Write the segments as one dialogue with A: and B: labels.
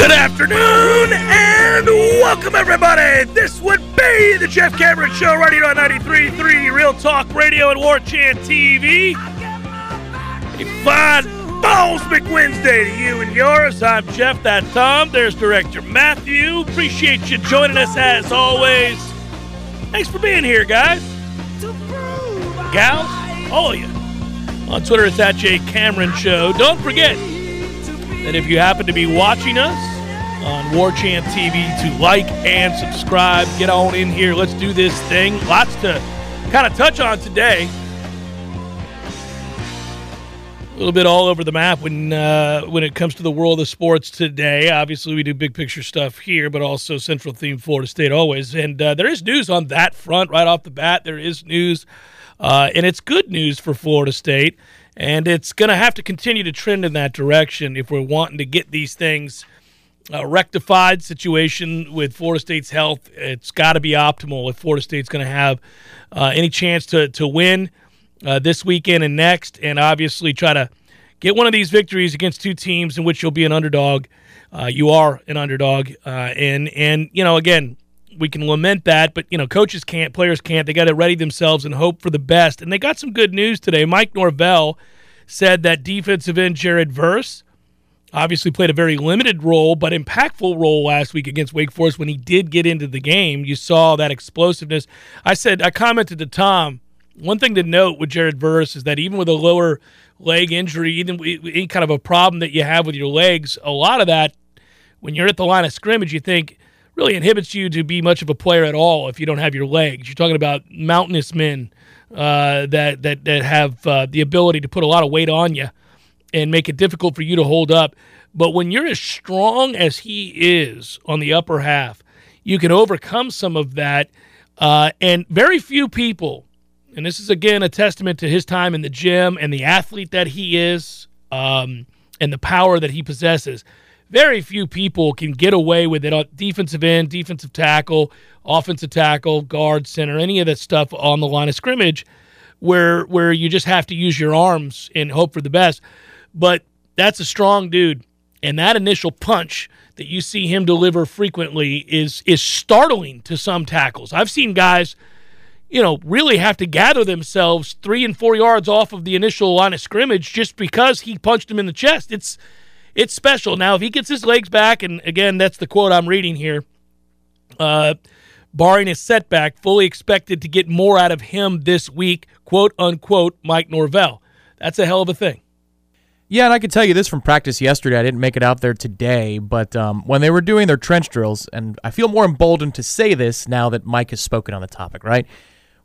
A: Good afternoon and welcome everybody. This would be the Jeff Cameron Show right here on 93.3 Real Talk Radio and War Chant TV. A fine Ballsmick Wednesday to you and yours. I'm Jeff, that Tom. There's Director Matthew. Appreciate you joining us as always. Thanks for being here, guys. Gals, all of you. On Twitter, it's at J Cameron Show. Don't forget, that if you happen to be watching us on War Chant TV to like and subscribe. Get on in here. Let's do this thing. Lots to kind of touch on today. A little bit all over the map when uh, when it comes to the world of sports today. Obviously, we do big picture stuff here, but also central theme Florida State always. And uh, there is news on that front right off the bat. There is news, uh, and it's good news for Florida State. And it's going to have to continue to trend in that direction if we're wanting to get these things uh, rectified. Situation with Florida State's health, it's got to be optimal if Florida State's going to have uh, any chance to to win uh, this weekend and next, and obviously try to get one of these victories against two teams in which you'll be an underdog. Uh, you are an underdog, uh, and and you know again we can lament that, but you know coaches can't, players can't. They got to ready themselves and hope for the best. And they got some good news today. Mike Norvell said that defensive end Jared Verse obviously played a very limited role, but impactful role last week against Wake Forest when he did get into the game. You saw that explosiveness. I said, I commented to Tom, one thing to note with Jared Verse is that even with a lower leg injury, even any kind of a problem that you have with your legs, a lot of that, when you're at the line of scrimmage, you think really inhibits you to be much of a player at all if you don't have your legs. You're talking about mountainous men uh, that that that have uh, the ability to put a lot of weight on you and make it difficult for you to hold up. But when you're as strong as he is on the upper half, you can overcome some of that. Uh, and very few people, and this is again a testament to his time in the gym and the athlete that he is, um, and the power that he possesses. Very few people can get away with it on defensive end, defensive tackle, offensive tackle, guard, center, any of that stuff on the line of scrimmage, where where you just have to use your arms and hope for the best. But that's a strong dude, and that initial punch that you see him deliver frequently is is startling to some tackles. I've seen guys, you know, really have to gather themselves three and four yards off of the initial line of scrimmage just because he punched him in the chest. It's it's special. Now, if he gets his legs back, and again, that's the quote I'm reading here. Uh, barring a setback, fully expected to get more out of him this week, quote unquote, Mike Norvell. That's a hell of a thing.
B: Yeah, and I can tell you this from practice yesterday. I didn't make it out there today, but um, when they were doing their trench drills, and I feel more emboldened to say this now that Mike has spoken on the topic, right?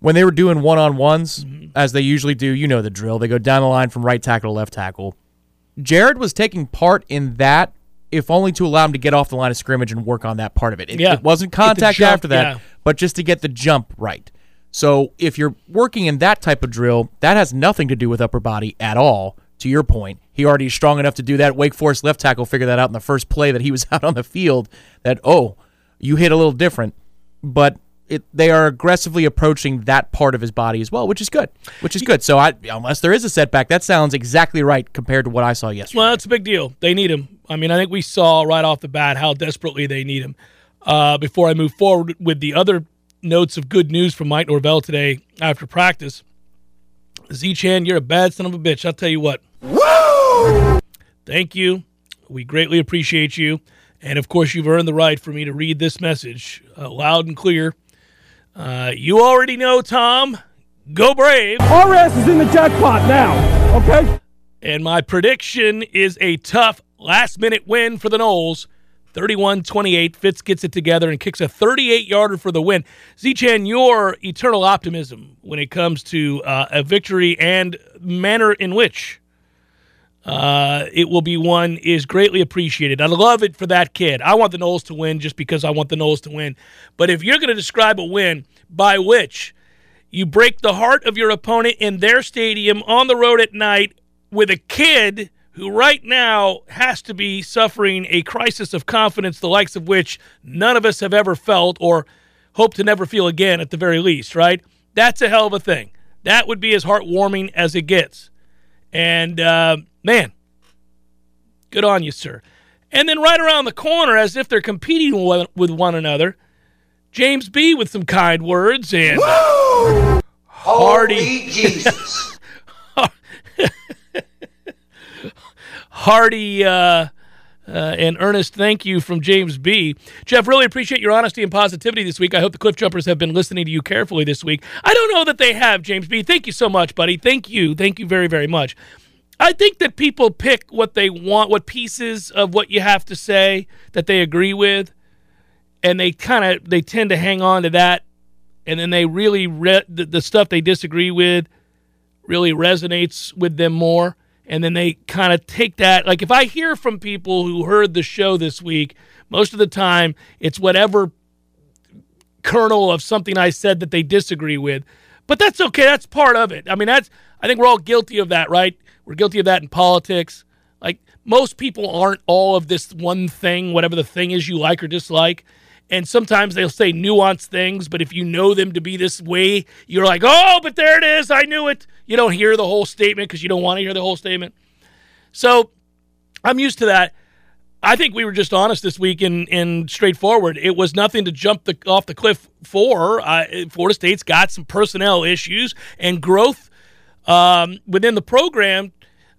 B: When they were doing one on ones, as they usually do, you know the drill. They go down the line from right tackle to left tackle. Jared was taking part in that, if only to allow him to get off the line of scrimmage and work on that part of it. It,
A: Yeah.
B: it wasn't contact
A: jump,
B: after that,
A: yeah.
B: but just to get the jump right. So if you're working in that type of drill, that has nothing to do with upper body at all. To your point, he already is strong enough to do that. Wake Forest left tackle figured that out in the first play that he was out on the field. That oh, you hit a little different, but it they are aggressively approaching that part of his body as well, which is good. Which is good. So I unless there is a setback, that sounds exactly right compared to what I saw yesterday.
A: Well, that's a big deal. They need him. I mean, I think we saw right off the bat how desperately they need him. Uh, before I move forward with the other notes of good news from Mike Norvell today after practice. Z-Chan, you're a bad son of a bitch. I'll tell you what. Woo! Thank you. We greatly appreciate you. And of course, you've earned the right for me to read this message uh, loud and clear. Uh, you already know, Tom. Go Brave.
C: RS is in the jackpot now, okay?
A: And my prediction is a tough last minute win for the Noles. 31 28. Fitz gets it together and kicks a 38 yarder for the win. Zchan, your eternal optimism when it comes to uh, a victory and manner in which uh, it will be won is greatly appreciated. I love it for that kid. I want the Noles to win just because I want the Noles to win. But if you're going to describe a win by which you break the heart of your opponent in their stadium on the road at night with a kid who right now has to be suffering a crisis of confidence, the likes of which none of us have ever felt or hope to never feel again at the very least, right? That's a hell of a thing. That would be as heartwarming as it gets. And uh, man, good on you, sir. And then right around the corner, as if they're competing with one another, James B with some kind words and
D: Woo! Hardy Jesus.
A: hearty uh, uh, and earnest thank you from James B. Jeff, really appreciate your honesty and positivity this week. I hope the Cliff Jumpers have been listening to you carefully this week. I don't know that they have, James B. Thank you so much, buddy. Thank you. Thank you very, very much. I think that people pick what they want, what pieces of what you have to say that they agree with, and they kind of they tend to hang on to that, and then they really re- the, the stuff they disagree with really resonates with them more and then they kind of take that. Like if I hear from people who heard the show this week, most of the time it's whatever kernel of something I said that they disagree with. But that's okay. That's part of it. I mean, that's I think we're all guilty of that, right? We're guilty of that in politics. Like most people aren't all of this one thing, whatever the thing is you like or dislike. And sometimes they'll say nuanced things, but if you know them to be this way, you're like, oh, but there it is. I knew it. You don't hear the whole statement because you don't want to hear the whole statement. So I'm used to that. I think we were just honest this week and, and straightforward. It was nothing to jump the, off the cliff for. Uh, Florida State's got some personnel issues and growth um, within the program.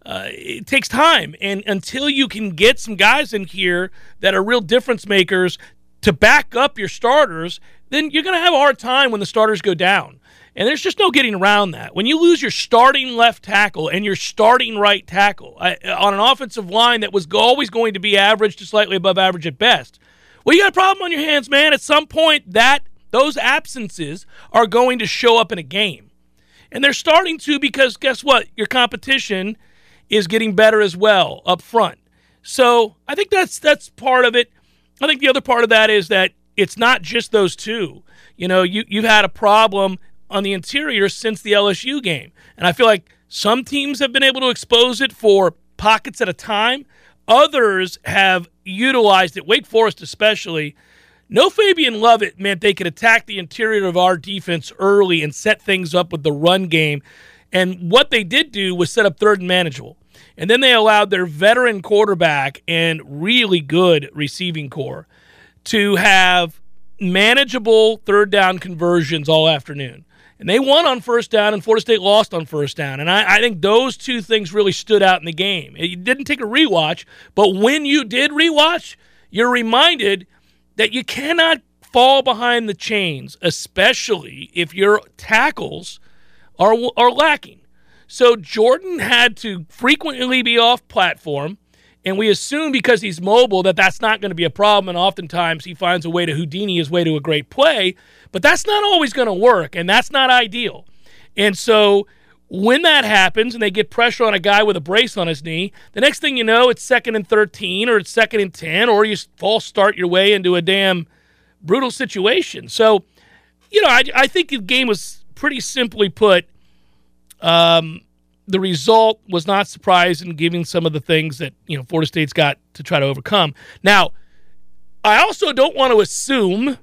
A: Uh, it takes time, and until you can get some guys in here that are real difference makers to back up your starters, then you're going to have a hard time when the starters go down. And there's just no getting around that. When you lose your starting left tackle and your starting right tackle uh, on an offensive line that was always going to be average to slightly above average at best, well, you got a problem on your hands, man. At some point, that those absences are going to show up in a game, and they're starting to because guess what? Your competition is getting better as well up front. So I think that's that's part of it. I think the other part of that is that it's not just those two. You know, you, you've had a problem on the interior since the LSU game. And I feel like some teams have been able to expose it for pockets at a time. Others have utilized it, Wake Forest especially. No Fabien Lovett meant they could attack the interior of our defense early and set things up with the run game. And what they did do was set up third and manageable. And then they allowed their veteran quarterback and really good receiving corps to have manageable third down conversions all afternoon. And they won on first down, and Florida State lost on first down. And I, I, think those two things really stood out in the game. It didn't take a rewatch, but when you did rewatch, you're reminded that you cannot fall behind the chains, especially if your tackles are, are lacking. So Jordan had to frequently be off platform, and we assume because he's mobile that that's not going to be a problem. And oftentimes he finds a way to Houdini his way to a great play, but that's not always going to work, and that's not ideal. And so when that happens and they get pressure on a guy with a brace on his knee, the next thing you know, it's second and 13 or it's second and 10, or you false start your way into a damn brutal situation. So, you know, I, I think the game was pretty simply put um, the result was not surprising, given some of the things that you know Florida State's got to try to overcome. Now, I also don't want to assume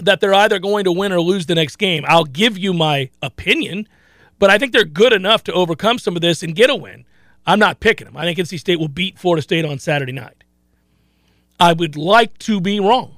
A: that they're either going to win or lose the next game. I'll give you my opinion, but I think they're good enough to overcome some of this and get a win. I'm not picking them. I think NC State will beat Florida State on Saturday night. I would like to be wrong.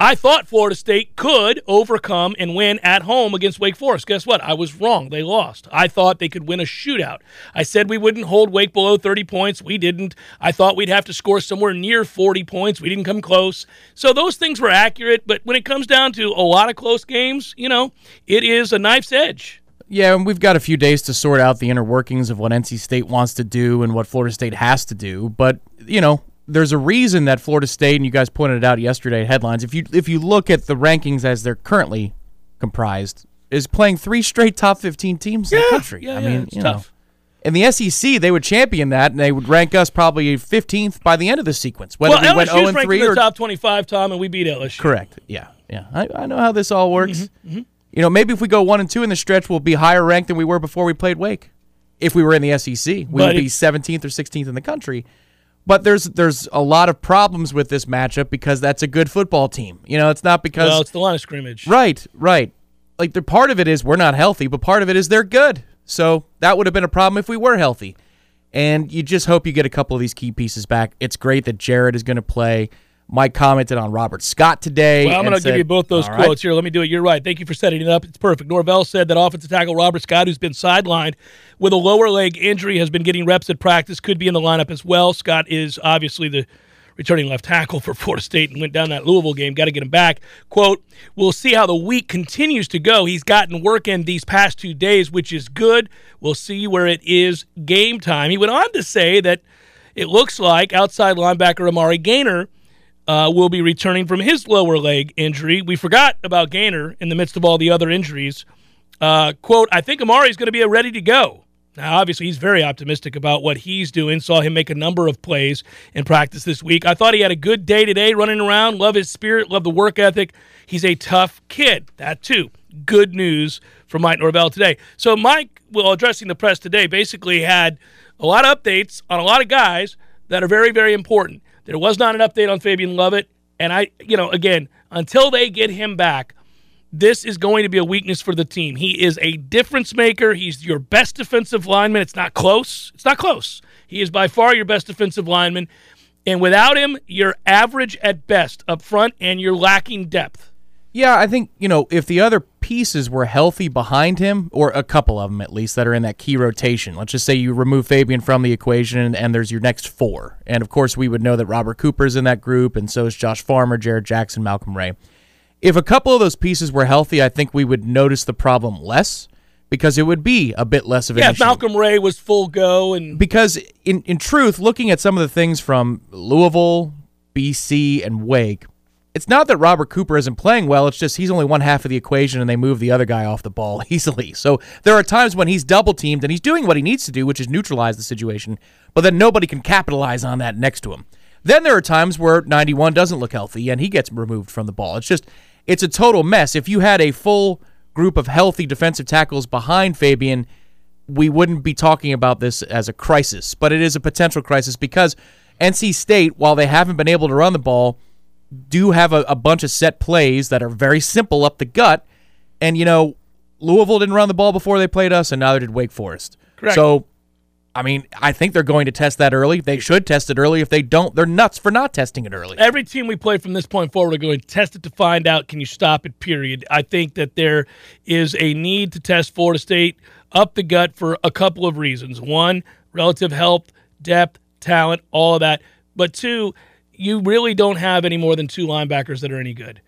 A: I thought Florida State could overcome and win at home against Wake Forest. Guess what? I was wrong. They lost. I thought they could win a shootout. I said we wouldn't hold Wake below 30 points. We didn't. I thought we'd have to score somewhere near 40 points. We didn't come close. So those things were accurate. But when it comes down to a lot of close games, you know, it is a knife's edge.
B: Yeah, and we've got a few days to sort out the inner workings of what NC State wants to do and what Florida State has to do. But, you know, there's a reason that Florida State and you guys pointed it out yesterday headlines. If you if you look at the rankings as they're currently comprised, is playing three straight top 15 teams
A: yeah,
B: in the country.
A: Yeah,
B: I
A: yeah,
B: mean,
A: it's
B: you
A: tough.
B: know. In the SEC, they would champion that, and they would rank us probably 15th by the end of the sequence. Whether
A: well,
B: we went 0 and
A: ranked
B: 3
A: in the
B: or
A: top 25, Tom, and we beat LSU.
B: correct. Yeah, yeah. I, I know how this all works.
A: Mm-hmm,
B: You know, maybe if we go one and two in the stretch, we'll be higher ranked than we were before we played Wake. If we were in the SEC, we
A: But
B: would be 17th or 16th in the country. But there's there's a lot of problems with this matchup because that's a good football team. You know, it's not because
A: Well, it's the line of scrimmage.
B: right, right. Like the part of it is we're not healthy, but part of it is they're good. So that would have been a problem if we were healthy. And you just hope you get a couple of these key pieces back. It's great that Jared is going to play. Mike commented on Robert Scott today.
A: Well, I'm going to give you both those
B: "All right."
A: quotes here. Let me do it. You're right. Thank you for setting it up. It's perfect. Norvell said that offensive tackle Robert Scott, who's been sidelined with a lower leg injury, has been getting reps at practice, could be in the lineup as well. Scott is obviously the returning left tackle for Florida State and went down that Louisville game. Got to get him back. Quote, we'll see how the week continues to go. He's gotten work in these past two days, which is good. We'll see where it is game time. He went on to say that it looks like outside linebacker Amari Gaynor uh, will be returning from his lower leg injury. We forgot about Gaynor in the midst of all the other injuries. Uh, quote, I think Amari's going to be ready to go. Now, obviously, he's very optimistic about what he's doing. Saw him make a number of plays in practice this week. I thought he had a good day today running around. Love his spirit, love the work ethic. He's a tough kid. That, too. Good news from Mike Norvell today. So, Mike, well, addressing the press today, basically had a lot of updates on a lot of guys that are very, very important. There was not an update on Fabien Lovett. And I, you know, again, until they get him back, this is going to be a weakness for the team. He is a difference maker. He's your best defensive lineman. It's not close. It's not close. He is by far your best defensive lineman. And without him, you're average at best up front and you're lacking depth.
B: Yeah, I think, you know, if the other pieces were healthy behind him, or a couple of them at least that are in that key rotation, let's just say you remove Fabien from the equation and there's your next four. And of course, we would know that Robert Cooper's in that group, and so is Josh Farmer, Jared Jackson, Malcolm Ray. If a couple of those pieces were healthy, I think we would notice the problem less because it would be a bit less of an
A: Yeah,
B: issue.
A: Malcolm Ray was full go and
B: because in in truth, looking at some of the things from Louisville, BC, and Wake, it's not that Robert Cooper isn't playing well. It's just he's only one half of the equation, and they move the other guy off the ball easily. So there are times when he's double teamed and he's doing what he needs to do, which is neutralize the situation, but then nobody can capitalize on that next to him. Then there are times where 91 doesn't look healthy and he gets removed from the ball. It's just it's a total mess. If you had a full group of healthy defensive tackles behind Fabien, we wouldn't be talking about this as a crisis, but it is a potential crisis because NC State, while they haven't been able to run the ball, do have a, a bunch of set plays that are very simple up the gut. And, you know, Louisville didn't run the ball before they played us, and neither did Wake Forest.
A: Correct.
B: So, I mean, I think they're going to test that early. They should test it early. If they don't, they're nuts for not testing it early.
A: every team we play from this point forward are going to test it to find out can you stop it period i think that there is a need to test florida state up the gut for a couple of reasons one relative health depth talent all of that but two you really don't have any more than two linebackers that are any good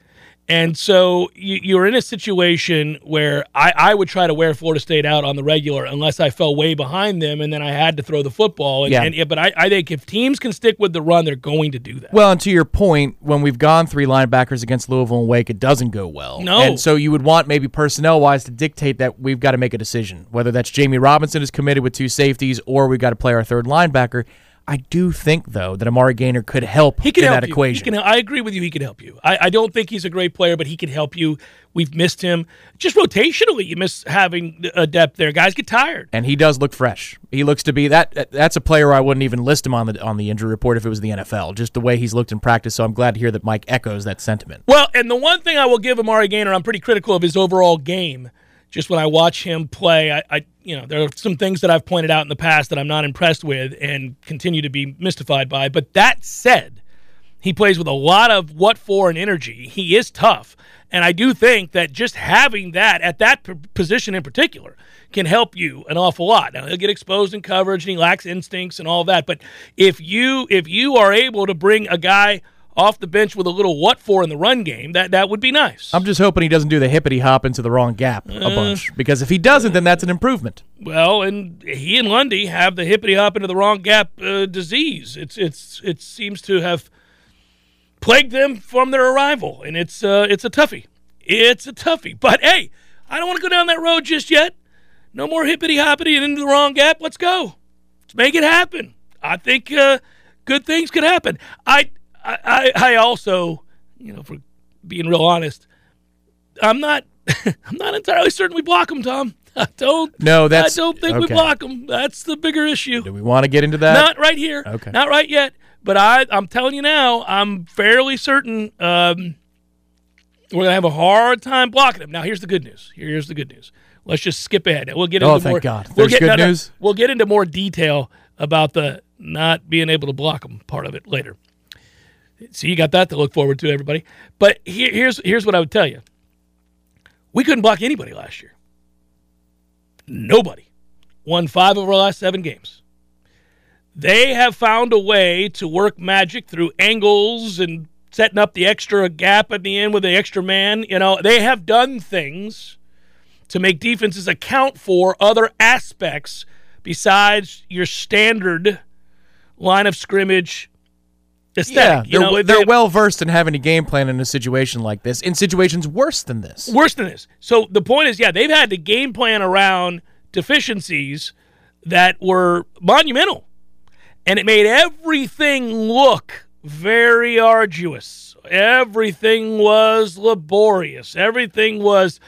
A: and so you, you're in a situation where I, I would try to wear Florida State out on the regular unless I fell way behind them and then I had to throw the football. And,
B: Yeah.
A: and- but I, I think if teams can stick with the run, they're going to do that.
B: Well, and to your point, when we've gone three linebackers against Louisville and Wake, it doesn't go well.
A: No.
B: And so you would want maybe personnel wise to dictate that we've got to make a decision, whether that's Jammie Robinson is committed with two safeties or we've got to play our third linebacker. I do think, though, that Amari Gaynor could help
A: He can
B: in
A: help
B: that
A: you.
B: equation.
A: He can, I agree with you. He can help you. I, I don't think he's a great player, but he can help you. We've missed him. Just rotationally, you miss having a depth there. Guys get tired.
B: and he does look fresh. He looks to be that. That's a player I wouldn't even list him on the on the injury report if it was the NFL. Just the way he's looked in practice. So I'm glad to hear that Mike echoes that sentiment.
A: Well, and the one thing I will give Amari Gaynor, I'm pretty critical of his overall game. Just when I watch him play, I, I you know there are some things that I've pointed out in the past that I'm not impressed with and continue to be mystified by. But that said, He plays with a lot of what for and energy. He is tough. And I do think that just having that at that position in particular can help you an awful lot. Now he'll get exposed in coverage and he lacks instincts and all that. But if you if you are able to bring a guy off the bench with a little what for in the run game, that that would be nice.
B: I'm just hoping he doesn't do the hippity hop into the wrong gap a
A: Uh,
B: bunch because if he doesn't, then that's an improvement.
A: Well, and he and Lundy have the hippity hop into the wrong gap uh, disease. It's it's it seems to have plagued them from their arrival, and it's uh, it's a toughie. It's a toughie. But hey, I don't want to go down that road just yet. No more hippity hoppity and into the wrong gap. Let's go. Let's make it happen. I think uh, good things could happen. I, I I also, you know, for being real honest, I'm not I'm not entirely certain we block them, Tom. I don't.
B: No, that's-
A: I don't think we block them. That's the bigger issue.
B: Do we want to get into that?
A: Not right here.
B: Okay.
A: Not right yet. But I, I'm telling you now, I'm fairly certain um, we're gonna have a hard time blocking them. Now, here's the good news. Here's the good news. Let's just skip ahead. We'll get
B: Oh,
A: into
B: thank
A: more.
B: God.
A: We'll get
B: good
A: no, no,
B: news?
A: We'll get into more detail about the not being able to block them part of it later. So you got that to look forward to, everybody. But here, here's here's what I would tell you. We couldn't block anybody last year. Nobody won five of our last seven games. They have found a way to work magic through angles and setting up the extra gap at the end with the extra man. You know, they have done things to make defenses account for other aspects besides your standard line of scrimmage
B: Yeah, they're,
A: you know,
B: they're
A: they-
B: well versed in having a game plan in a situation like this, in situations worse than this.
A: Worse than this. So the point is, yeah, they've had to game plan around deficiencies that were monumental. And it made everything look very arduous. Everything was laborious. Everything was,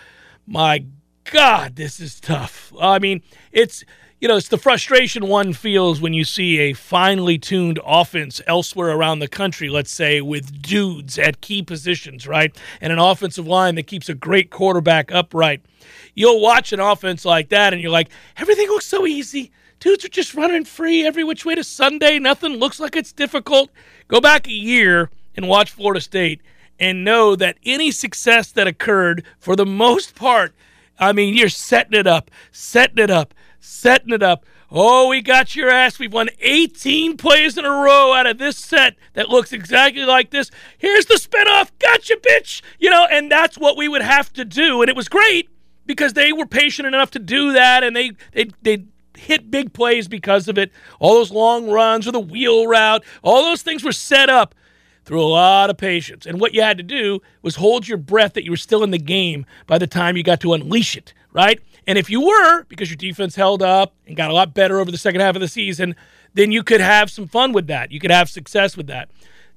A: my God, this is tough. I mean, it's you know, it's the frustration one feels when you see a finely tuned offense elsewhere around the country, let's say, with dudes at key positions, right? And an offensive line that keeps a great quarterback upright. You'll watch an offense like that and you're like, everything looks so easy. Dudes are just running free every which way to Sunday. Nothing looks like it's difficult. Go back a year and watch Florida State and know that any success that occurred, for the most part, I mean, you're setting it up, setting it up, setting it up. Oh, we got your ass. We've won 18 plays in a row out of this set that looks exactly like this. Here's the spinoff. Gotcha, bitch. You know, and that's what we would have to do. And it was great because they were patient enough to do that and they they they hit big plays because of it. All those long runs or the wheel route, all those things were set up through a lot of patience. And what you had to do was hold your breath that you were still in the game by the time you got to unleash it, right? And if you were, because your defense held up and got a lot better over the second half of the season, then you could have some fun with that. You could have success with that.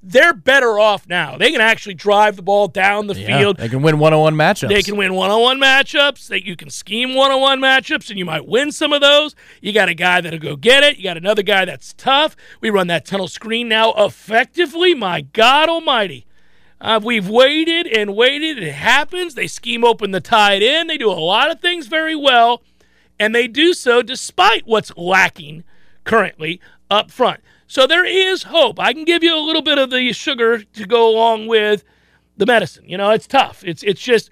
A: They're better off now. They can actually drive the ball down the
B: Yeah,
A: field.
B: they can win one-on-one matchups.
A: They can win one-on-one matchups. That you can scheme one-on-one matchups, and you might win some of those. You got a guy that'll go get it. You got another guy that's tough. We run that tunnel screen now effectively. My God Almighty, uh, we've waited and waited. It happens. They scheme open the tight end. They do a lot of things very well, and they do so despite what's lacking currently up front. So there is hope. I can give you a little bit of the sugar to go along with the medicine. You know, it's tough. It's it's just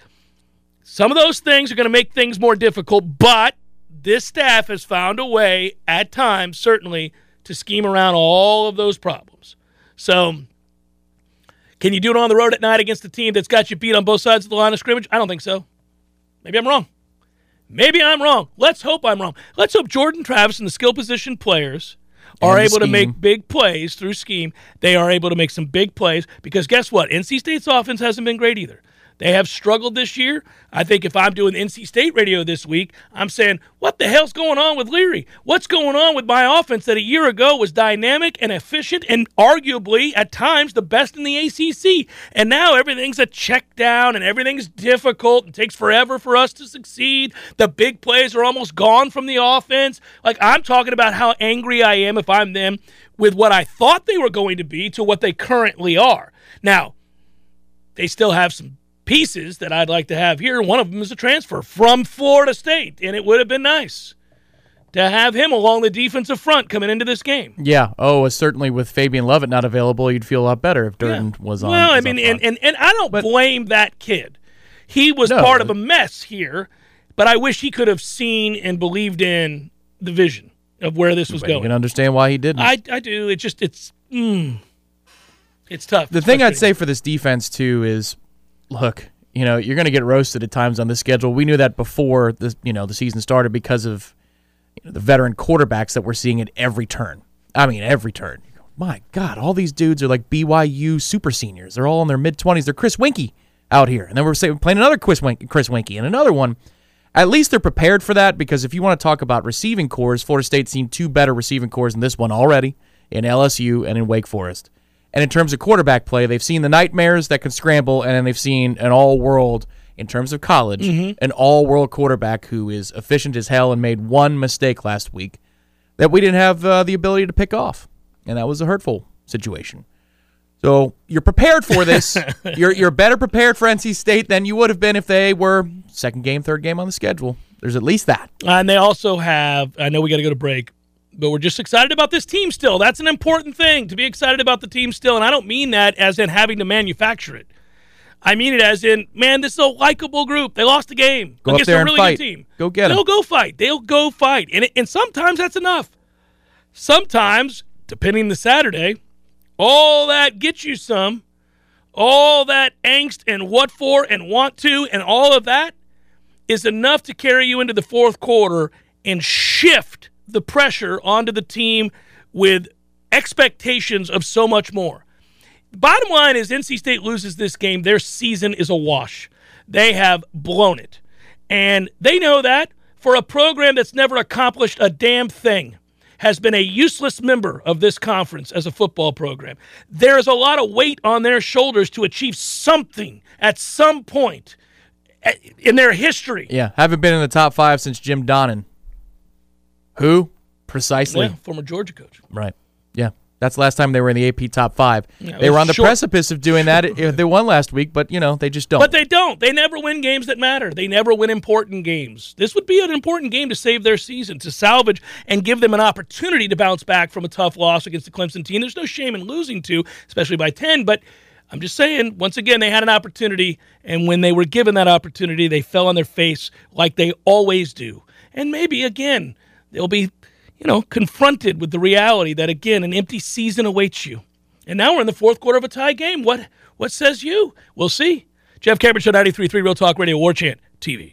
A: some of those things are going to make things more difficult, but this staff has found a way at times certainly to scheme around all of those problems. So can you do it on the road at night against a team that's got you beat on both sides of the line of scrimmage? I don't think so. Maybe I'm wrong. Maybe I'm wrong. Let's hope I'm wrong. Let's hope Jordan Travis and the skill position players are able to make big plays through scheme. They are able to make some big plays because guess what? NC State's offense hasn't been great either. They have struggled this year. I think if I'm doing NC State radio this week, I'm saying, what the hell's going on with Leary? What's going on with my offense that a year ago was dynamic and efficient and arguably at times the best in the ACC? And now everything's a check down and everything's difficult and takes forever for us to succeed. The big plays are almost gone from the offense. Like, I'm talking about how angry I am if I'm them with what I thought they were going to be to what they currently are. Now, they still have some pieces that I'd like to have here. One of them is a transfer from Florida State, and it would have been nice to have him along the defensive front coming into this game.
B: Yeah. Oh, certainly with Fabien Lovett not available, you'd feel a lot better if Durden yeah. was on.
A: Well,
B: I
A: mean, and, and, and I don't but, blame that kid. He was no, part of a mess here, but I wish he could have seen and believed in the vision of where this was going. You
B: can understand why he didn't.
A: I, I do. It just it's mm, it's tough.
B: The
A: it's
B: thing I'd say for this defense too is, look, you know, you're going to get roasted at times on the schedule. We knew that before the you know the season started because of you know, the veteran quarterbacks that we're seeing at every turn. I mean, every turn. My God, all these dudes are like BYU super seniors. They're all in their mid twenties. They're Chris Weinke out here, and then we're playing another Chris Weinke, Chris Weinke and another one at least they're prepared for that because if you want to talk about receiving corps, Florida State's seen two better receiving corps in this one already in LSU and in Wake Forest. And in terms of quarterback play, they've seen the nightmares that can scramble, and then they've seen an all world, in terms of college, mm-hmm. an all world quarterback who is efficient as hell and made one mistake last week that we didn't have uh, the ability to pick off. And that was a hurtful situation. So you're prepared for this. you're you're better prepared for NC State than you would have been if they were second game, third game on the schedule. There's at least that.
A: And they also have. I know we got to go to break, but we're just excited about this team still. That's an important thing to be excited about the team still. And I don't mean that as in having to manufacture it. I mean it as in, man, this is a likable group. They lost the game
B: go
A: against
B: a
A: really good team.
B: Go get
A: them. They'll go fight. They'll go fight. And, it, and sometimes that's enough. Sometimes, depending the Saturday, all that gets you some, all that angst and what for and want to and all of that is enough to carry you into the fourth quarter and shift the pressure onto the team with expectations of so much more. Bottom line is NC State loses this game, their season is a wash. They have blown it. And they know that for a program that's never accomplished a damn thing has been a useless member of this conference as a football program. There is a lot of weight on their shoulders to achieve something at some point eh, in their history.
B: Yeah, haven't been in the top five since Jim Donnan. Who? Precisely.
A: Yeah, former Georgia coach.
B: Right. Yeah. That's the last time they were in the AP top five.
A: Yeah,
B: they were on the
A: short.
B: precipice of doing that if they won last week, but you know they just don't.
A: But they don't. They never win games that matter. They never win important games. This would be an important game to save their season, to salvage and give them an opportunity to bounce back from a tough loss against the Clemson team. There's no shame in losing to, especially by ten. But I'm just saying, once again, they had an opportunity, and when they were given that opportunity, they fell on their face like they always do. And maybe again, they'll be you know, confronted with the reality that again an empty season awaits you. And now we're in the fourth quarter of a tie game. What what says you? We'll see. Jeff Cameron Show 93.3 Real Talk Radio War Chant TV.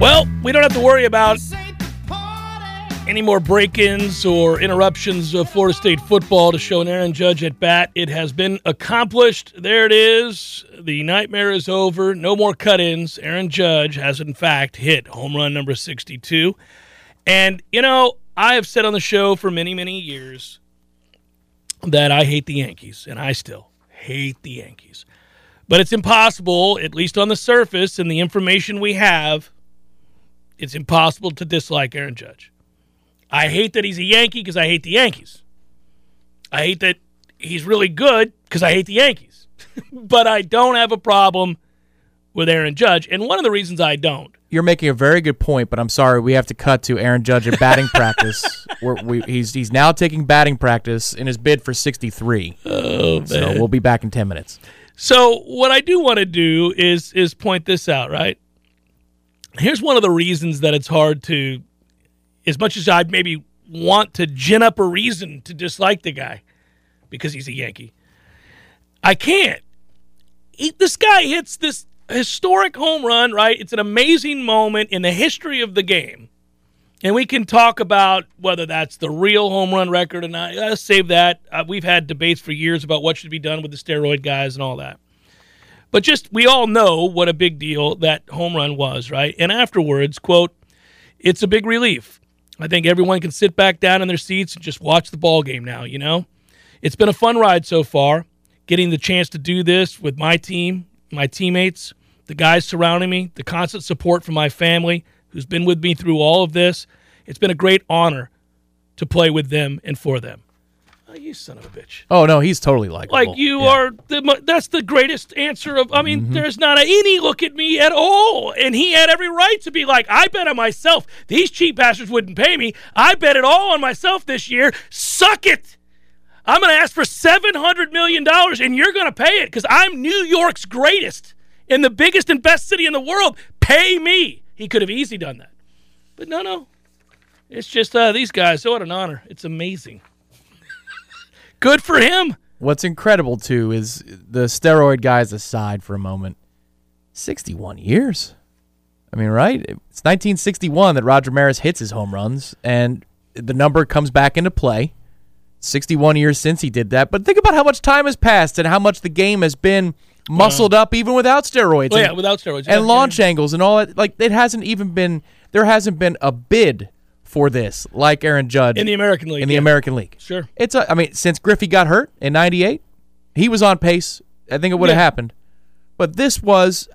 A: Well, we don't have to worry about any more break ins or interruptions of Florida State football to show an Aaron Judge at bat. It has been accomplished. There it is. The nightmare is over. No more cut ins. Aaron Judge has, in fact, hit home run number 62. And, you know, I have said on the show for many, many years that I hate the Yankees, and I still hate the Yankees. But it's impossible, at least on the surface and the information we have, it's impossible to dislike Aaron Judge. I hate that he's a Yankee because I hate the Yankees. I hate that he's really good because I hate the Yankees. but I don't have a problem with Aaron Judge. And one of the reasons I don't.
B: You're making a very good point, but I'm sorry we have to cut to Aaron Judge at batting practice. We, he's he's now taking batting practice in his bid for 63.
A: Oh,
B: so we'll be back in 10 minutes.
A: So what I do want to do is is point this out, right? Here's one of the reasons that it's hard to, as much as I'd maybe want to gin up a reason to dislike the guy because he's a Yankee. I can't. He, this guy hits this historic home run, right? It's an amazing moment in the history of the game. And we can talk about whether that's the real home run record or not. Let's save that. Uh, we've had debates for years about what should be done with the steroid guys and all that. But just, we all know what a big deal that home run was, right? And afterwards, quote, it's a big relief. I think everyone can sit back down in their seats and just watch the ball game now, you know? It's been a fun ride so far, getting the chance to do this with my team, my teammates, the guys surrounding me, the constant support from my family who's been with me through all of this. It's been a great honor to play with them and for them. Oh, you son of a bitch.
B: Oh no, he's totally likable.
A: Like you
B: Yeah.
A: are the that's the greatest answer of I mean
B: Mm-hmm.
A: there's not a, any look at me at all and he had every right to be like I bet on myself. These cheap bastards wouldn't pay me. I bet it all on myself this year. Suck it. I'm going to ask for 700 million dollars and you're going to pay it cuz I'm New York's greatest in the biggest and best city in the world. Pay me. He could have easily done that. But no, no. It's just uh, these guys. So what an honor. It's amazing. Good for him.
B: What's incredible too is the steroid guys aside for a moment. 61 years. I mean, right? It's 1961 that Roger Maris hits his home runs, and the number comes back into play. 61 years since he did that. But think about how much time has passed and how much the game has been muscled up even without steroids.
A: Well,
B: and,
A: yeah, without steroids.
B: and
A: yeah,
B: launch
A: yeah.
B: angles and all that. Like, it hasn't even been, there hasn't been a bid for this like Aaron Judge
A: in the American League.
B: in the
A: yeah.
B: American League.
A: Sure.
B: It's a, I mean, since Griffey got hurt in '98, he was on pace. I think it would have
A: Yeah.
B: happened. But this was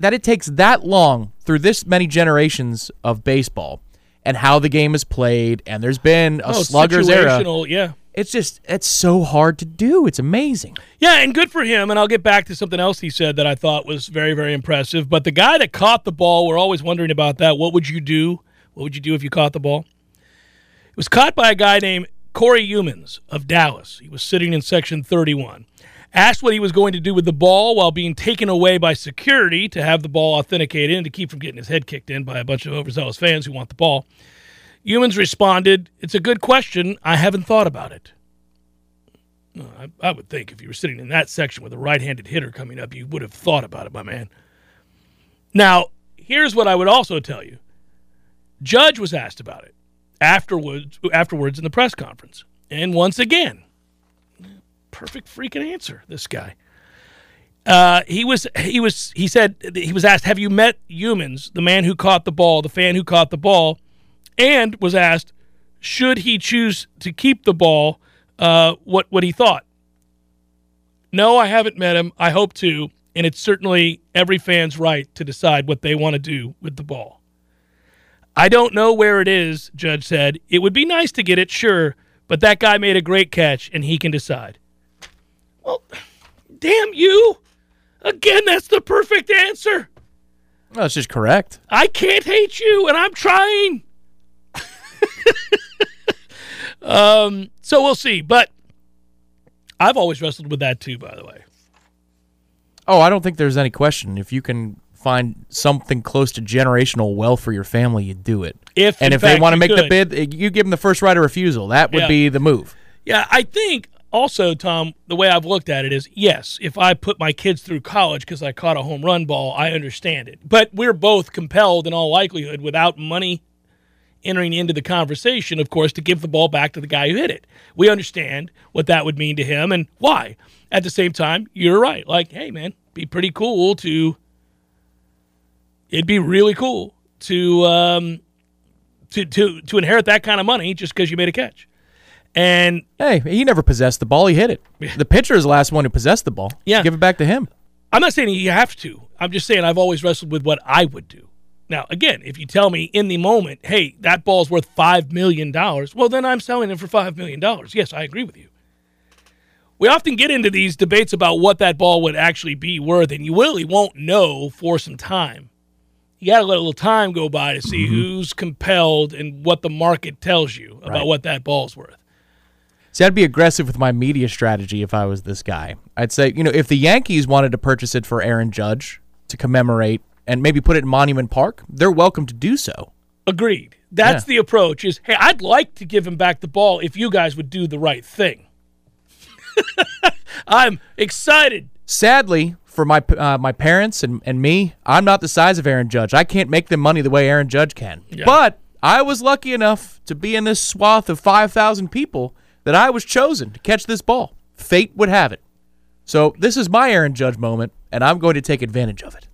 B: that it takes that long through this many generations of baseball and how the game is played, and there's been a
A: Oh,
B: sluggers era.
A: Yeah.
B: It's just it's so hard to do. It's amazing.
A: Yeah, and good for him. And I'll get back to something else he said that I thought was very, very impressive. But the guy that caught the ball, we're always wondering about that. What would you do? What would you do if you caught the ball? It was caught by a guy named Corey Youmans of Dallas. He was sitting in section 31. Asked what he was going to do with the ball while being taken away by security to have the ball authenticated and to keep from getting his head kicked in by a bunch of overzealous fans who want the ball. Youmans responded, It's a good question. I haven't thought about it. I, I would think if you were sitting in that section with a right handed hitter coming up, you would have thought about it, my man. Now, here's what I would also tell you Judge was asked about it afterwards, afterwards in the press conference. And once again, perfect freaking answer, this guy. Uh, he was he was he said he was asked, "Have you met Youmans?" The man who caught the ball, the fan who caught the ball, and was asked, "Should he choose to keep the ball?" Uh, what what he thought. No, I haven't met him. I hope to, and it's certainly every fan's right to decide what they want to do with the ball. I don't know where it is, Judge said. It would be nice to get it, sure, but that guy made a great catch, and he can decide. Well, damn you! Again, that's the perfect answer.
B: It's just correct.
A: I can't hate you, and I'm trying. um, so we'll see. But I've always wrestled with that too, by the way.
B: Oh, I don't think there's any question. If you can find something close to generational wealth for your family, you do it.
A: If
B: and if they want to make the bid, eh, you give them the first right of refusal. That would
A: Yeah.
B: be the move.
A: Yeah, I think also, Tom, the way I've looked at it is yes, if I put my kids through college because I caught a home run ball, I understand it. But we're both compelled, in all likelihood, without money entering into the conversation, of course, to give the ball back to the guy who hit it. We understand what that would mean to him and why. At the same time, you're right. Like, hey, man, be pretty cool to. It'd be really cool to um, to to to inherit that kind of money just because you made a catch. And
B: Hey, he never possessed the ball. He hit it. The pitcher is the last one who possessed the ball.
A: Yeah.
B: Give it back to him.
A: I'm not saying you have to. I'm just saying I've always wrestled with what I would do. Now, again, if you tell me in the moment, hey, that ball's worth $5 million, well, then I'm selling it for $5 million. Yes, I agree with you. We often get into these debates about what that ball would actually be worth, and you really won't know for some time. You got to let a little time go by to see mm-hmm. who's compelled and what the market tells you about
B: Right.
A: what that ball's worth.
B: See, I'd be aggressive with my media strategy if I was this guy. I'd say, you know, if the Yankees wanted to purchase it for Aaron Judge to commemorate and maybe put it in Monument Park, they're welcome to do so.
A: Agreed. That's
B: Yeah.
A: the approach. Is hey, I'd like to give him back the ball if you guys would do the right thing. I'm excited.
B: Sadly, for my uh, my parents and, and me, I'm not the size of Aaron Judge. I can't make them money the way Aaron Judge can.
A: Yeah.
B: But I was lucky enough to be in this swath of 5,000 people that I was chosen to catch this ball. Fate would have it. So this is my Aaron Judge moment, and I'm going to take advantage of it.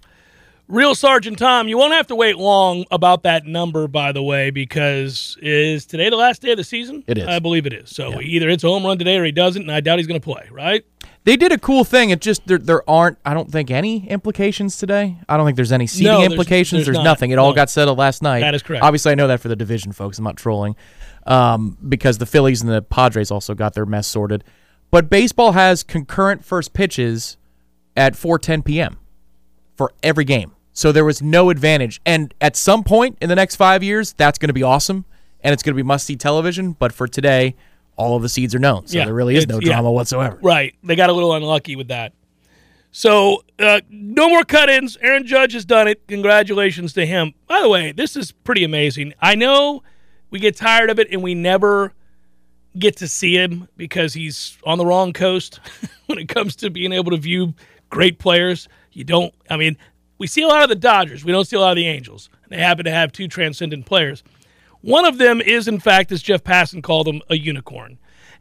A: Real Sergeant Tom, you won't have to wait long about that number, by the way, because is today the last day of the season?
B: It is.
A: I believe it is. So either it's a home run today or he doesn't, and I doubt he's going to play, right?
B: They did a cool thing. It just there, there aren't I don't think any implications today. I don't think there's any seeding
A: No, there's-
B: implications.
A: there's
B: There's,
A: not.
B: nothing. It all got settled last night.
A: That is correct.
B: Obviously, I know that for the division folks. I'm not trolling, um, because the Phillies and the Padres also got their mess sorted. But baseball has concurrent first pitches at 4:10 p.m. for every game. So there was no advantage. And at some point in the next five years, that's going to be awesome, and it's going to be must-see television. But for today, all of the seeds are known, so
A: Yeah,
B: there really is no
A: yeah.
B: drama whatsoever.
A: Right. They got a little unlucky with that. So, uh, no more cut ins. Aaron Judge has done it. Congratulations to him. By the way, this is pretty amazing. I know we get tired of it and we never get to see him because he's on the wrong coast when it comes to being able to view great players. You don't, I mean, we see a lot of the Dodgers, we don't see a lot of the Angels. They happen to have two transcendent players. One of them is, in fact, as Jeff Passan called him, a unicorn.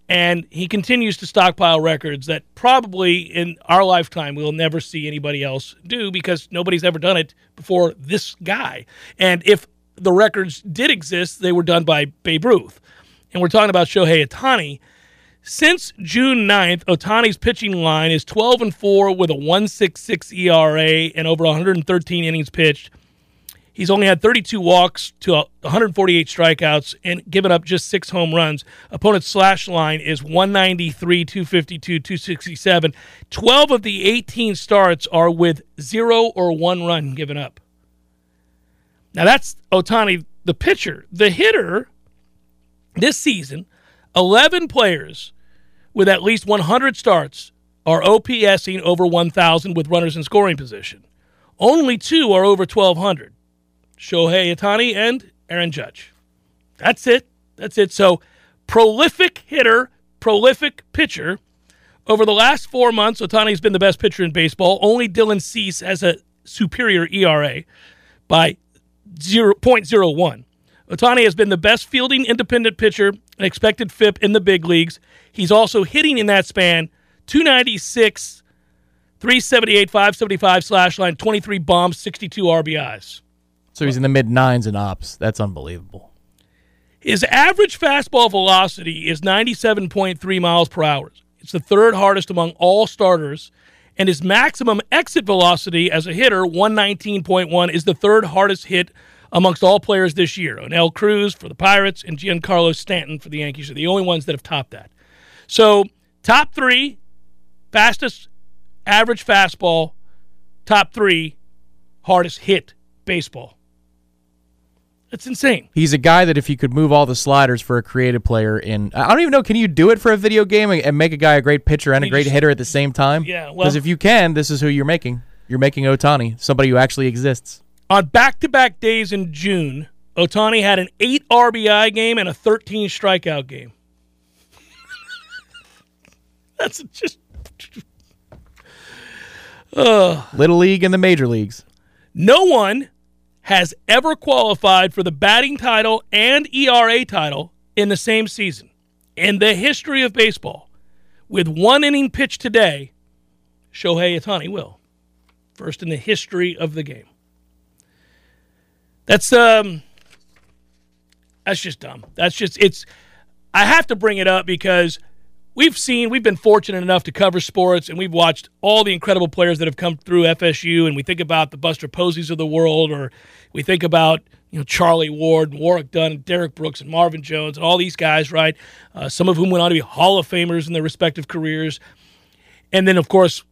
A: And he continues to stockpile records that probably in our lifetime we'll never see anybody else do because nobody's ever done it before this guy. And if the records did exist, they were done by Babe Ruth. And we're talking about Shohei Ohtani. Since June 9th, Ohtani's pitching line is 12 and 4 with a 166 ERA and over 113 innings pitched. He's only had 32 walks to 148 strikeouts and given up just six home runs. Opponent's slash line is 193, 252, 267. 12 of the 18 starts are with zero or one run given up. Now that's Ohtani, the pitcher. The hitter this season, 11 players with at least 100 starts are OPSing over 1,000 with runners in scoring position. Only two are over 1,200. Shohei Ohtani and Aaron Judge. That's it. That's it. So, prolific hitter, prolific pitcher. Over the last four months, Ohtani's been the best pitcher in baseball. Only Dylan Cease has a superior ERA by 0.01. Ohtani has been the best fielding independent pitcher and expected FIP in the big leagues. He's also hitting in that span 296, 378, 575 slash line, 23 bombs, 62 RBIs.
B: So he's in the mid nines in ops. That's unbelievable.
A: His average fastball velocity is 97.3 miles per hour. It's the third hardest among all starters. And his maximum exit velocity as a hitter, 119.1, is the third hardest hit amongst all players this year. Oneil Cruz for the Pirates and Giancarlo Stanton for the Yankees are the only ones that have topped that. So, top three, fastest average fastball, top three, hardest hit baseball. That's insane.
B: He's a guy that if you could move all the sliders for a creative player in, I don't even know, can you do it for a video game and- make a guy a great pitcher and a great
A: just-
B: hitter at the same time?
A: Yeah, well-
B: Because if you can, this is who you're making. You're making Ohtani, somebody who actually exists.
A: On back to back days in June, Ohtani had an 8 RBI game and a 13 strikeout game. That's just.
B: Little league and the major leagues.
A: No one has ever qualified for the batting title and ERA title in the same season. In the history of baseball, with one inning pitched today, Shohei Ohtani will. First in the history of the game. That's um that's just dumb. That's just it's I have to bring it up because we've seen we've been fortunate enough to cover sports and we've watched all the incredible players that have come through FSU and we think about the Buster Poseys of the world or we think about you know Charlie Ward and Warrick Dunn Derrick Brooks and Marvin Jones and all these guys right uh, some of whom went on to be Hall of Famers in their respective careers and then of course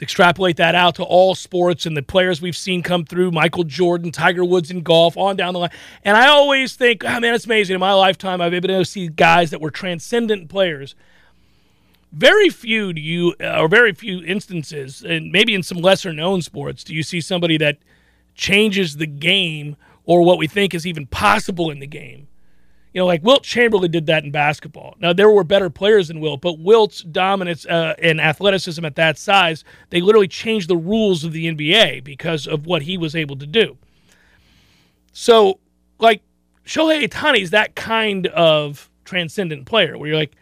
A: extrapolate that out to all sports and the players we've seen come through Michael Jordan, Tiger Woods in golf, on down the line. And I always think, oh man, it's amazing. In my lifetime, I've been able to see guys that were transcendent players. Very few do you, or very few instances, and maybe in some lesser known sports, do you see somebody that changes the game or what we think is even possible in the game. You know, like Wilt Chamberlain did that in basketball. Now there were better players than Wilt, but Wilt's dominance uh, and athleticism at that size, they literally changed the rules of the NBA because of what he was able to do. So, like Shohei Ohtani is that kind of transcendent player where you're like,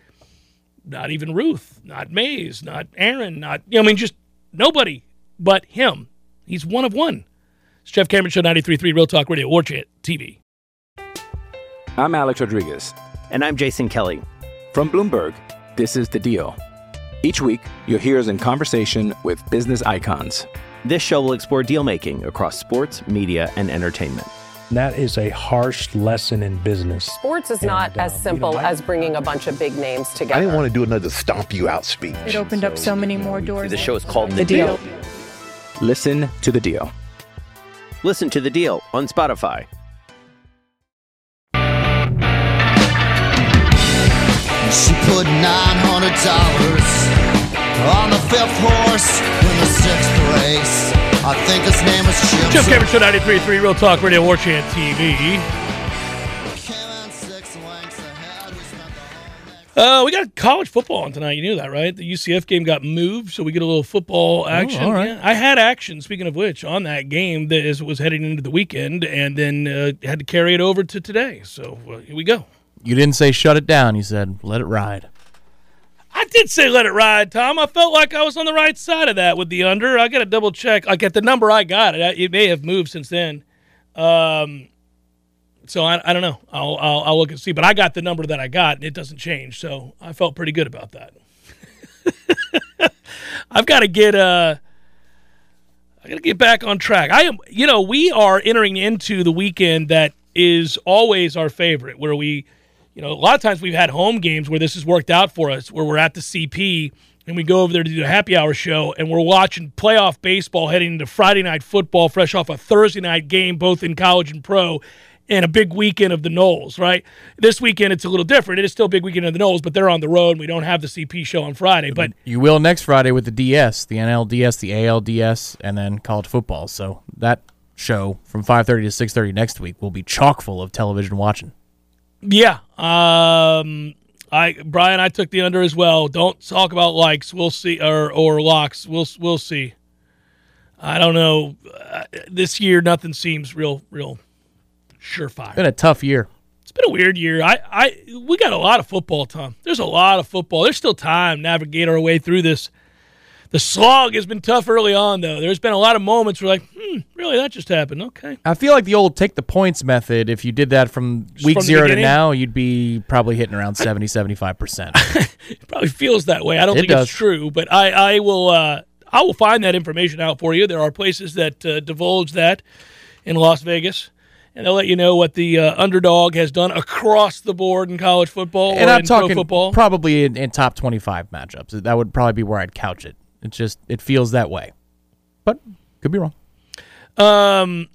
A: not even Ruth, not Mays, not Aaron, not you know, I mean, just nobody but him. He's one of one. It's Jeff Cameron Show 93.3 Real Talk Radio, War Chant TV.
E: I'm Alex Rodriguez.
F: And I'm Jason Kelly.
E: From Bloomberg, this is The Deal. Each week, you'll hear us in conversation with business icons.
F: This show will explore deal making across sports, media, and entertainment.
G: That is a harsh lesson in business.
H: Sports is not
G: And,
H: as
G: um,
H: simple
G: you know, I-
H: as bringing a bunch of big names together.
I: I didn't want to do another stomp you out speech.
J: It opened up so many more doors.
F: The show is called
J: The Deal.
E: Listen to The Deal.
F: Listen to The Deal on Spotify.
K: She put nine hundred dollars on the fifth horse in the sixth race. I think his name was Chip.
A: Jeff Cameron Show 93.3 Real Talk Radio, War Chant TV.
K: Came in six lengths ahead. We spent the whole next
A: Uh, we got college football on tonight. You knew that, right? The UCF game got moved, so we get a little football action.
B: all right.
A: Yeah. I had action, speaking of which, on that game that is, was heading into the weekend and then uh, had to carry it over to today. So uh, here we go.
B: You didn't say shut it down. You said let it ride.
A: I did say let it ride, Tom. I felt like I was on the right side of that with the under. I got to double check. Like at the number I got, it, it may have moved since then. Um, so I, I don't know. I'll, I'll I'll look and see. But I got the number that I got, and it doesn't change. So I felt pretty good about that. I've got to get uh, I got to get back on track. I am, you know, we are entering into the weekend that is always our favorite, where we you know, a lot of times we've had home games where this has worked out for us, where we're at the CP and we go over there to do a happy hour show and we're watching playoff baseball heading into Friday night football, fresh off a Thursday night game, both in college and pro, and a big weekend of the Noles, right? This weekend it's a little different. It is still a big weekend of the Noles, but they're on the road and we don't have the CP show on Friday. But
B: You will next Friday with the DS, the NLDS, the ALDS, and then college football. So that show from 5:30 to 6:30 next week will be chock full of television watching.
A: Yeah. Um I Brian, I took the under as well. Don't talk about likes. We'll see or or locks. We'll we'll see. I don't know. Uh, this year nothing seems real real surefire.
B: Been a tough year.
A: It's been a weird year. I I we got a lot of football, Tom. There's a lot of football. There's still time to navigate our way through this. The slog has been tough early on though. There's been a lot of moments where like, really that just happened. Okay.
B: I feel like the old take the points method, if you did that from week
A: from
B: zero to now, you'd be probably hitting around 70, 75%.
A: It probably feels that way. I don't
B: It
A: think
B: does.
A: it's true, but I, I will uh, I will find that information out for you. There are places that uh, divulge that in Las Vegas, and they'll let you know what the uh, underdog has done across the board in college football
B: and
A: or
B: I'm talking
A: football.
B: probably in, in top 25 matchups. That would probably be where I'd couch it. It just, it feels that way. But could be wrong.
A: Um,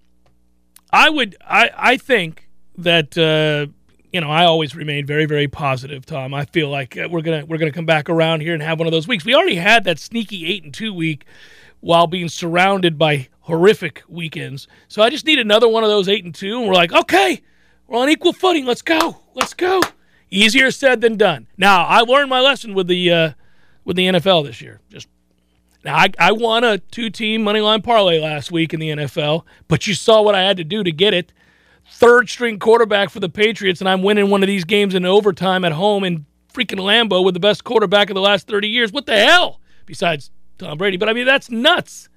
A: I would. I I think that uh, you know I always remain very very positive, Tom. I feel like uh, we're gonna we're gonna come back around here and have one of those weeks. We already had that sneaky eight and two week while being surrounded by horrific weekends. So I just need another one of those eight and two, and we're like, okay, we're on equal footing. Let's go. Let's go. Easier said than done. Now I learned my lesson with the uh, with the NFL this year. Just now, I, I won a two team money line parlay last week in the NFL, but you saw what I had to do to get it. Third string quarterback for the Patriots, and I'm winning one of these games in overtime at home in freaking Lambeau with the best quarterback of the last 30 years. What the hell? Besides Tom Brady. But I mean, that's nuts.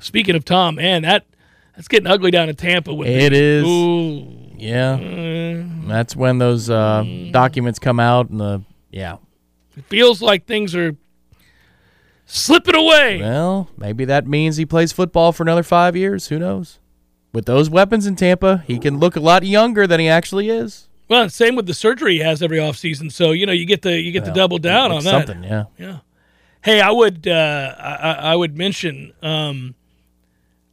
A: Speaking of Tom, man, that that's getting ugly down in Tampa with
B: It
A: the,
B: is.
A: Ooh.
B: Yeah.
A: Mm.
B: That's when those uh, documents come out and the, yeah.
A: It feels like things are slipping away.
B: Well, maybe that means he plays football for another five years. Who knows? With those weapons in Tampa, he can look a lot younger than he actually is.
A: Well, same with the surgery he has every offseason. So you know you get the you get
B: Well,
A: double down on that.
B: Something, yeah.
A: Yeah. Hey, I would uh, I, I I would mention um,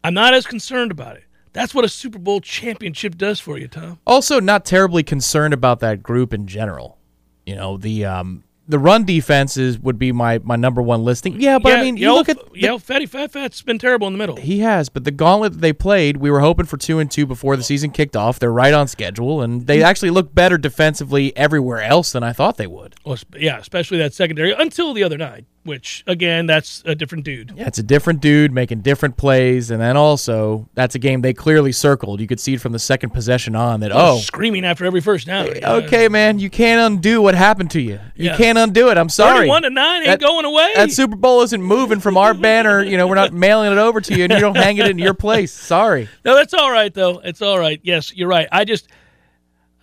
A: I'm not as concerned about it. That's what a Super Bowl championship does for you, Tom.
B: Also, not terribly concerned about that group in general. You know, the um, the run defenses would be my, my number one listing. Yeah, but
A: yeah,
B: I mean, you
A: yo,
B: look at the-
A: yo, Fatty Fat Fat's been terrible in the middle.
B: he has, but the gauntlet that they played, we were hoping for two and two before the season kicked off. They're right on schedule, and they mm-hmm. actually look better defensively everywhere else than I thought they would.
A: Well, yeah, especially that secondary until the other night, which again, that's a different dude.
B: Yeah, it's a different dude making different plays, and then also that's a game they clearly circled. You could see it from the second possession on that. Oh,
A: screaming after every first down.
B: okay, man, you can't undo what happened to you. You
A: Yeah.
B: can't undo it. I'm sorry.
A: One to nine ain't
B: That-
A: going away.
B: That Super Bowl isn't moving from our banner. You know, we're not mailing it over to you, and you don't hang it in your place. Sorry.
A: No, that's all right though. It's all right. Yes, you're right. I just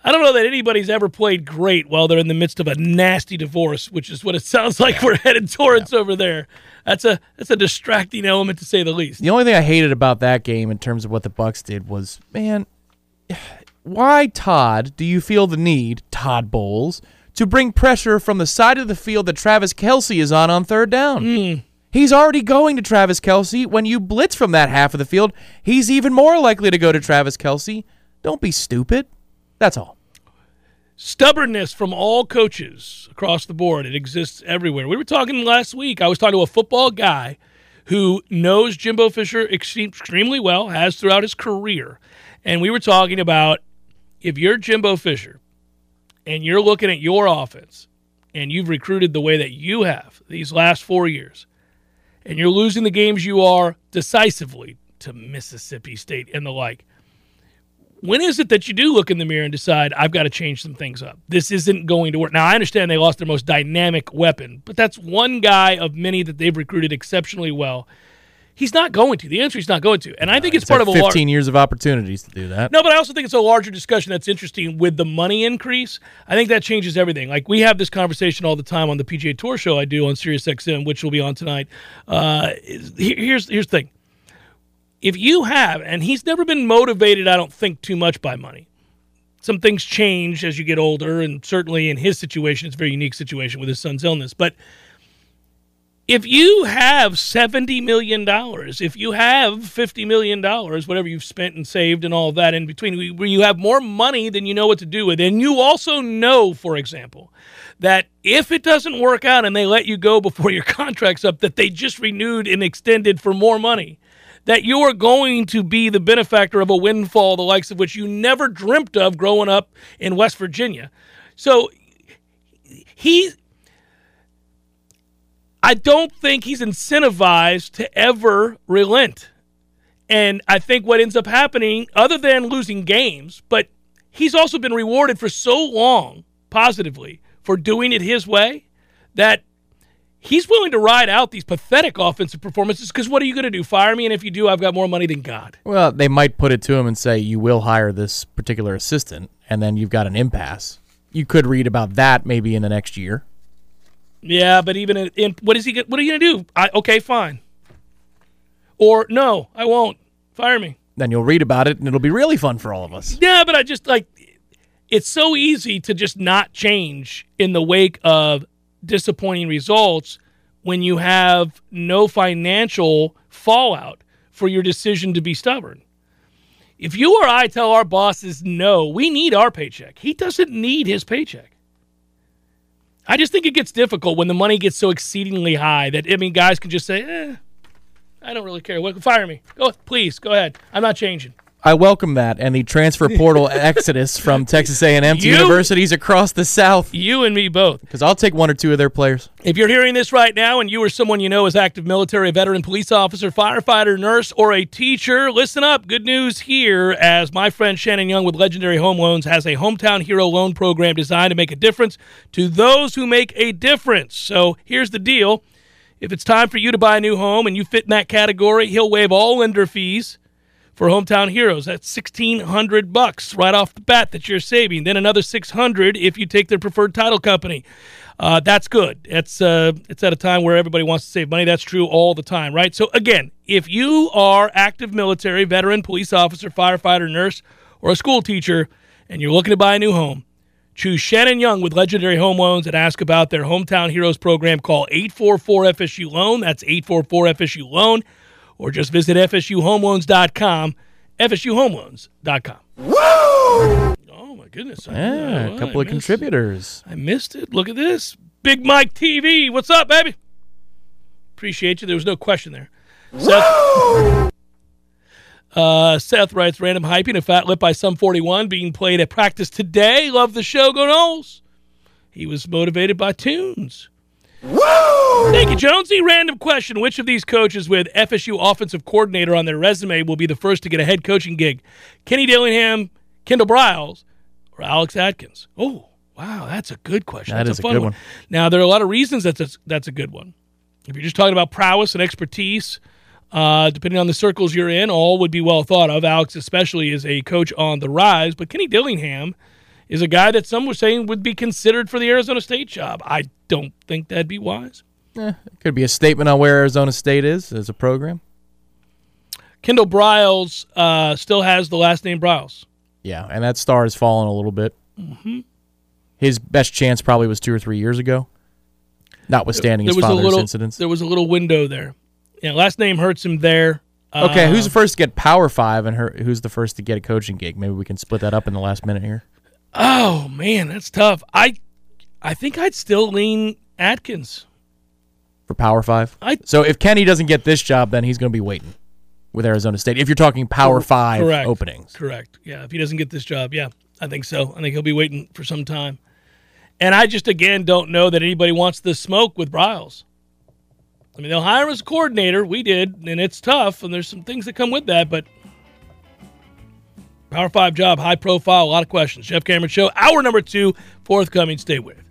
A: I don't know that anybody's ever played great while they're in the midst of a nasty divorce, which is what it sounds like we're headed towards over there. That's a that's a distracting element to say the least.
B: The only thing I hated about that game in terms of what the Bucs did was, man, why Todd do you feel the need, Todd Bowles, to bring pressure from the side of the field that Travis Kelce is on on third down? Hmm. He's already going to Travis Kelce. When you blitz from that half of the field, he's even more likely to go to Travis Kelce. Don't be stupid. That's all.
A: Stubbornness from all coaches across the board. It exists everywhere. We were talking last week. I was talking to a football guy who knows Jimbo Fisher extremely well, has throughout his career. And we were talking about if you're Jimbo Fisher and you're looking at your offense and you've recruited the way that you have these last four years, and you're losing the games you are decisively to Mississippi State and the like, when is it that you do look in the mirror and decide I've got to change some things up? This isn't going to work. Now I understand they lost their most dynamic weapon, but that's one guy of many that they've recruited exceptionally well. He's not going to. The answer is not going to, and I think it's,
B: It's
A: part of a lar-
B: 15 years of opportunities to do that.
A: no, but I also think it's a larger discussion that's interesting with the money increase. I think that changes everything. Like we have this conversation all the time on the PGA Tour show I do on SiriusXM, which will be on tonight. Uh, here's here's the thing: if you have, and he's never been motivated, I don't think too much by money. Some things change as you get older, and certainly in his situation, it's a very unique situation with his son's illness. But if you have $70 million, if you have $50 million, whatever you've spent and saved and all of that in between, where you have more money than you know what to do with, and you also know, for example, that if it doesn't work out and they let you go before your contract's up, that they just renewed and extended for more money, that you are going to be the benefactor of a windfall, the likes of which you never dreamt of growing up in West Virginia. So he I don't think he's incentivized to ever relent. And I think what ends up happening, other than losing games, but he's also been rewarded for so long positively for doing it his way that he's willing to ride out these pathetic offensive performances because what are you going to do? Fire me? And if you do, I've got more money than God.
B: Well, they might put it to him and say, you will hire this particular assistant, and then you've got an impasse. You could read about that maybe in the next year.
A: Yeah, but even in, in what is he? What are you going to do? I, okay, fine. Or no, I won't. Fire me.
B: Then you'll read about it, and it'll be really fun for all of us.
A: Yeah, but I just like it's so easy to just not change in the wake of disappointing results when you have no financial fallout for your decision to be stubborn. If you or I tell our bosses no, we need our paycheck. He doesn't need his paycheck. I just think it gets difficult when the money gets so exceedingly high that I mean guys can just say, "Eh, I don't really care. Fire me. Go, please, go ahead. I'm not changing."
B: I welcome that and the transfer portal exodus from Texas A&M to
A: You-
B: universities across the South.
A: You and me both.
B: Because I'll take one or two of their players.
A: If you're hearing this right now and you or someone you know is active military, veteran, police officer, firefighter, nurse, or a teacher, listen up. Good news here as my friend Shannon Young with Legendary Home Loans has a hometown hero loan program designed to make a difference to those who make a difference. So here's the deal. If it's time for you to buy a new home and you fit in that category, he'll waive all lender fees for hometown heroes. That's sixteen hundred bucks right off the bat that you're saving. Then another six hundred if you take their preferred title company. Uh, that's good. It's uh, it's at a time where everybody wants to save money. That's true all the time, right? So again, if you are active military, veteran, police officer, firefighter, nurse, or a school teacher, and you're looking to buy a new home, choose Shannon Young with Legendary Home Loans and ask about their Hometown Heroes program. Call 844 FSU Loan. That's 844 FSU Loan or just visit FSUHomeLoans.com, FSUHomeLoans.com. Woo! Oh, my goodness. I-
B: Yeah,
A: I-
B: a couple
A: I
B: of
A: missed-
B: contributors.
A: I missed it. Look at this. Big Mike TV. What's up, baby? Appreciate you. There was no question there. Seth, uh, Seth writes random hyping a fat lip by Sum 41 being played at practice today. Love the show. Go Noles. He was motivated by tunes. Woo! Thank you, Jonesy. Random question. Which of these coaches with FSU offensive coordinator on their resume will be the first to get a head coaching gig? Kenny Dillingham, Kendall Briles, or Alex Atkins? Oh, wow. That's a good question.
B: That
A: that's
B: is
A: a
B: a
A: fun
B: good
A: one.
B: one.
A: Now, there are a lot of reasons that's a, that's a good one. If you're just talking about prowess and expertise, uh, depending on the circles you're in, all would be well thought of. Alex, especially, is a coach on the rise, but Kenny Dillingham is a guy that some were saying would be considered for the Arizona State job. I don't think that'd be wise.
B: it Could be a statement on where Arizona State is as a program.
A: Kendall Briles uh, still has the last name Briles.
B: Yeah, and that star has fallen a little bit.
A: Mm-hmm.
B: His best chance probably was two or three years ago, notwithstanding his
A: there was a
B: father's
A: little
B: incidents.
A: there was a little window there. Yeah, last name hurts him there.
B: Okay, who's the
A: Uh,
B: first to get Power Five, and her, who's the first to get a coaching gig? Maybe we can split that up in the last minute here.
A: Oh man, that's tough. I I think I'd still lean Atkins.
B: for Power Five.
A: I-
B: so if Kenny doesn't get this job, then he's going to be waiting with Arizona State. If you're talking Power Five
A: Correct.
B: openings,
A: Correct. Yeah, if he doesn't get this job, yeah, I think so. I think he'll be waiting for some time. And I just again don't know that anybody wants the smoke with Briles. I mean, they'll hire him as coordinator. We did, and it's tough, and there's some things that come with that. But Power Five job, high profile, a lot of questions. Jeff Cameron Show, hour number two, forthcoming. Stay with.